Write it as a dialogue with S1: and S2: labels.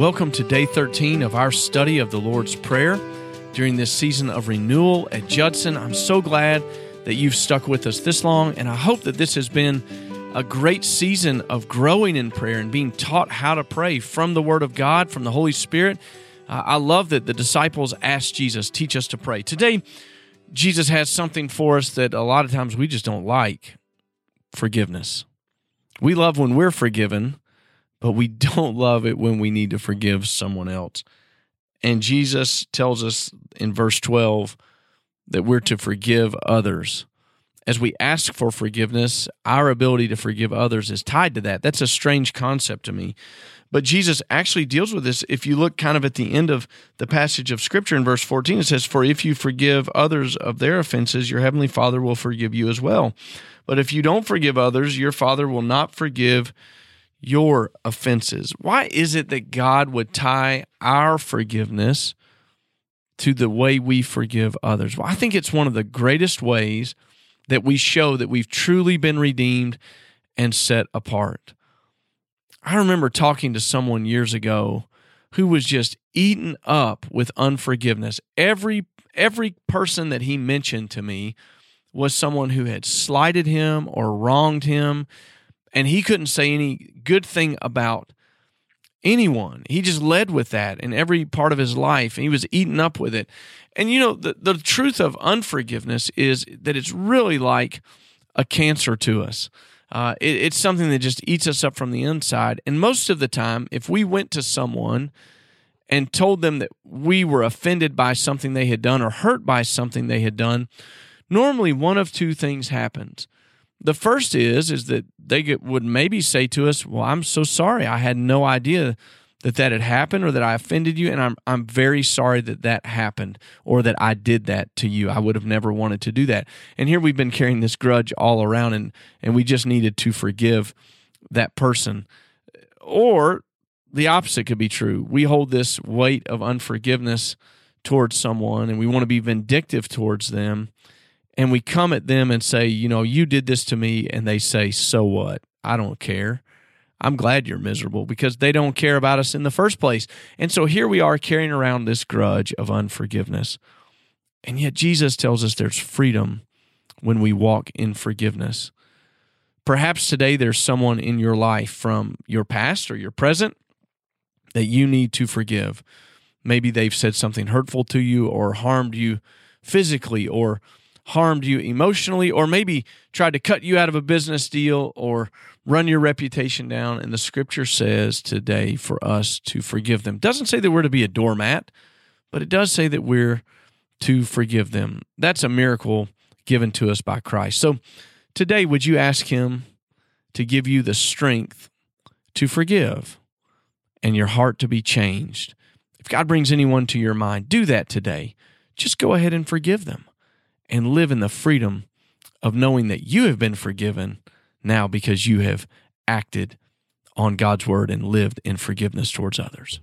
S1: Welcome to day 13 of our study of the Lord's Prayer during this season of renewal at Judson. I'm so glad that you've stuck with us this long, and I hope that this has been a great season of growing in prayer and being taught how to pray from the Word of God, from the Holy Spirit. Uh, I love that the disciples asked Jesus, Teach us to pray. Today, Jesus has something for us that a lot of times we just don't like forgiveness. We love when we're forgiven, but we don't love it when we need to forgive someone else. And Jesus tells us in verse 12 that we're to forgive others. As we ask for forgiveness, our ability to forgive others is tied to that. That's a strange concept to me. But Jesus actually deals with this. If you look kind of at the end of the passage of Scripture in verse 14, it says, For if you forgive others of their offenses, your heavenly Father will forgive you as well. But if you don't forgive others, your Father will not forgive your offenses. Why is it that God would tie our forgiveness to the way we forgive others? Well, I think it's one of the greatest ways that we show that we've truly been redeemed and set apart. I remember talking to someone years ago who was just eaten up with unforgiveness. Every every person that he mentioned to me was someone who had slighted him or wronged him and he couldn't say any good thing about anyone. He just led with that in every part of his life. And he was eaten up with it. And you know, the, the truth of unforgiveness is that it's really like a cancer to us. Uh, it, it's something that just eats us up from the inside. And most of the time, if we went to someone and told them that we were offended by something they had done or hurt by something they had done, normally one of two things happens. The first is is that they get, would maybe say to us, "Well, I'm so sorry. I had no idea that that had happened or that I offended you and I'm I'm very sorry that that happened or that I did that to you. I would have never wanted to do that." And here we've been carrying this grudge all around and and we just needed to forgive that person. Or the opposite could be true. We hold this weight of unforgiveness towards someone and we want to be vindictive towards them and we come at them and say, you know, you did this to me, and they say, so what? I don't care. I'm glad you're miserable because they don't care about us in the first place. And so here we are carrying around this grudge of unforgiveness. And yet Jesus tells us there's freedom when we walk in forgiveness. Perhaps today there's someone in your life from your past or your present that you need to forgive. Maybe they've said something hurtful to you or harmed you physically or harmed you emotionally or maybe tried to cut you out of a business deal or run your reputation down. And the scripture says today for us to forgive them. Doesn't say that we're to be a doormat, but it does say that we're to forgive them. That's a miracle given to us by Christ. So today, would you ask Him to give you the strength to forgive and your heart to be changed? If God brings anyone to your mind, do that today. Just go ahead and forgive them and live in the freedom of knowing that you have been forgiven now because you have acted on God's word and lived in forgiveness towards others.